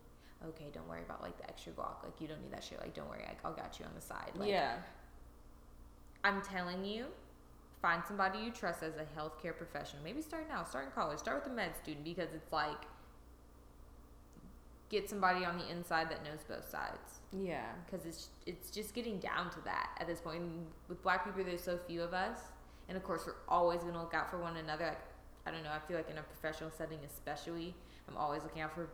Okay, don't worry about like the extra guac. Like you don't need that shit. Like don't worry, like, I'll got you on the side. Like yeah. I'm telling you, find somebody you trust as a healthcare professional. Maybe start now, start in college, start with a med student because it's like get somebody on the inside that knows both sides Yeah. because it's it's just getting down to that at this point. And with black people, there's so few of us, and of course, we're always gonna look out for one another. Like I don't know, I feel like in a professional setting, especially, I'm always looking out for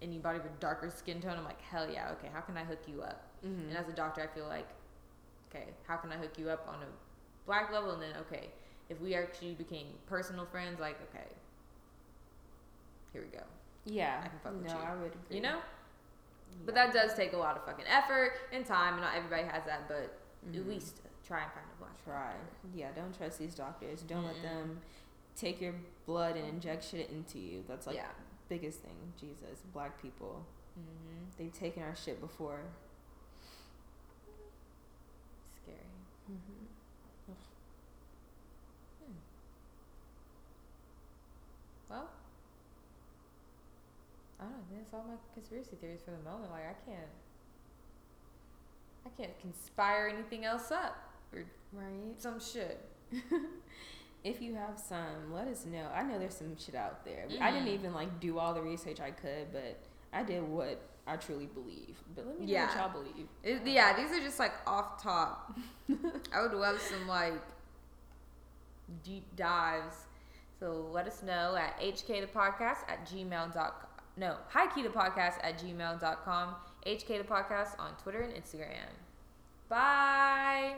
anybody with darker skin tone. I'm like, hell yeah, okay, how can I hook you up? Mm-hmm. And as a doctor, I feel like, okay, how can I hook you up on a black level? And then okay, if we actually became personal friends, like okay, here we go. yeah. I can fuck with no, you. I would agree. You know. But that does take a lot of fucking effort and time, and not everybody has that. But at Mhm. least try and find a black try. doctor. Yeah, don't trust these doctors. Don't let Mm-mm. them take your blood and inject shit into you. That's like yeah. biggest thing. Jesus, black people. Mm-hmm. They've taken our shit before. Scary. Mm-hmm. Well, I don't know. That's all my conspiracy theories for the moment. Like I can't, I can't conspire anything else up or Right. some shit. If you have some, let us know. I know there's some shit out there. I didn't Mhm. even like do all the research I could, but I did what I truly believe. But let me know Yeah. what y'all believe. It, yeah, these are just like off top. I would love some like deep dives. So let us know at hk the podcast at gmail.com. No, hi at gmail.com. HK the podcast on Twitter and Instagram. Bye.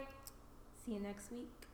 See you next week.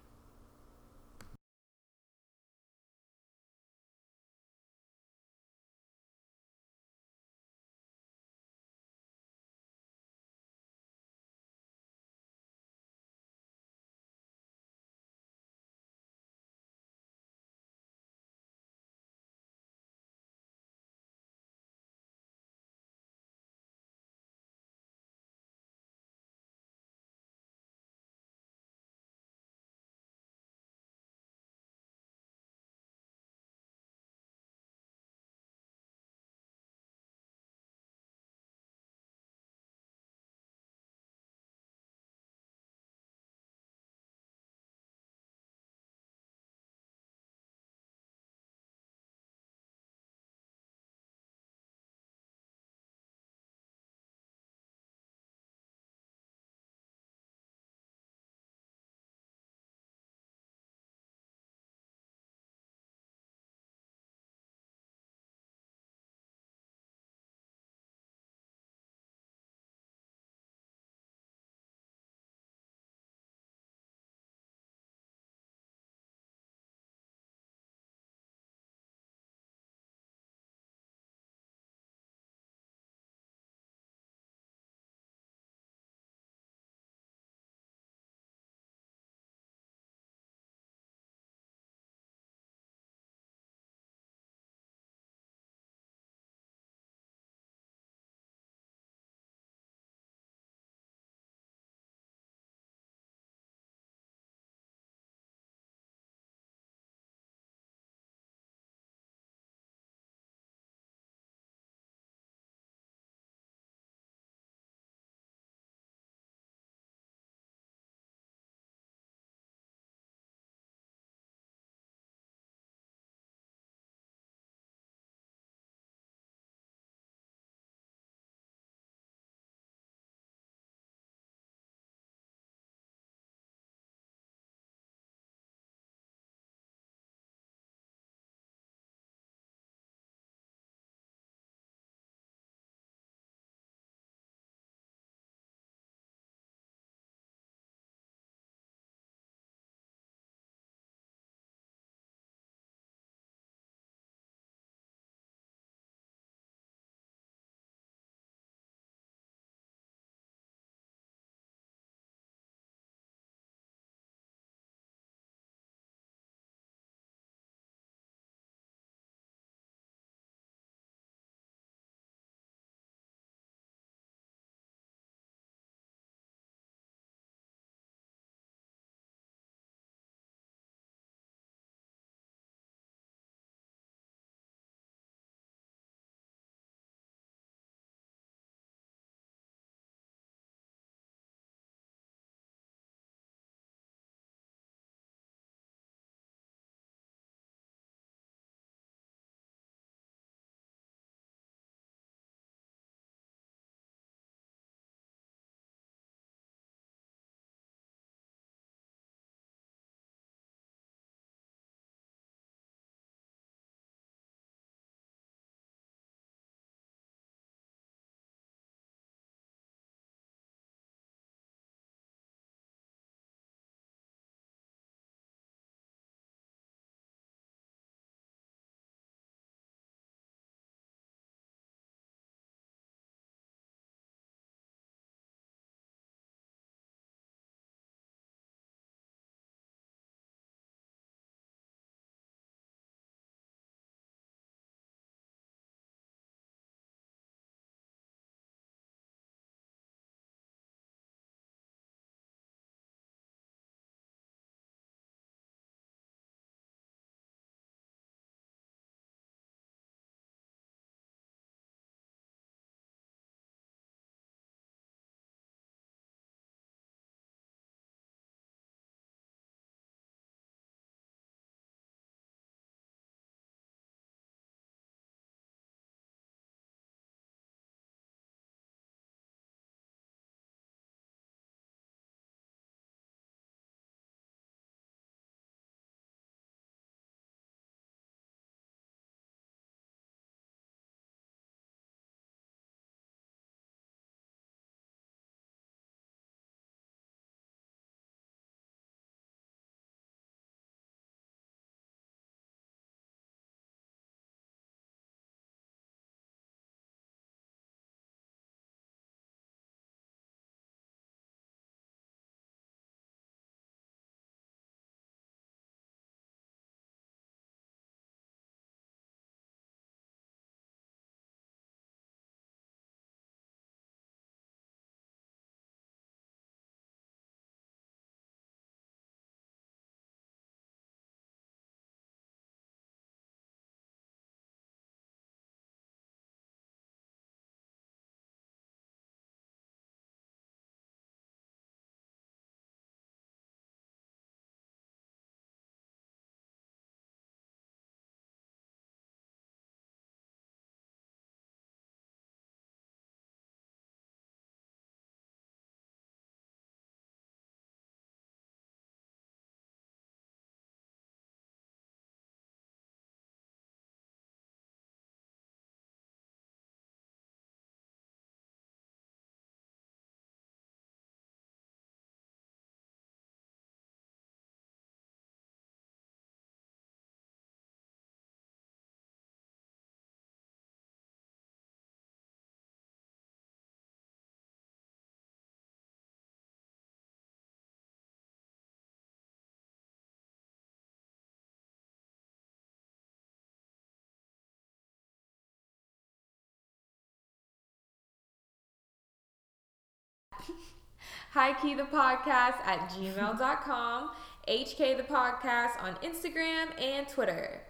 Key the podcast at gmail.com, HK the podcast on Instagram and Twitter.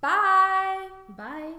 Bye. Bye.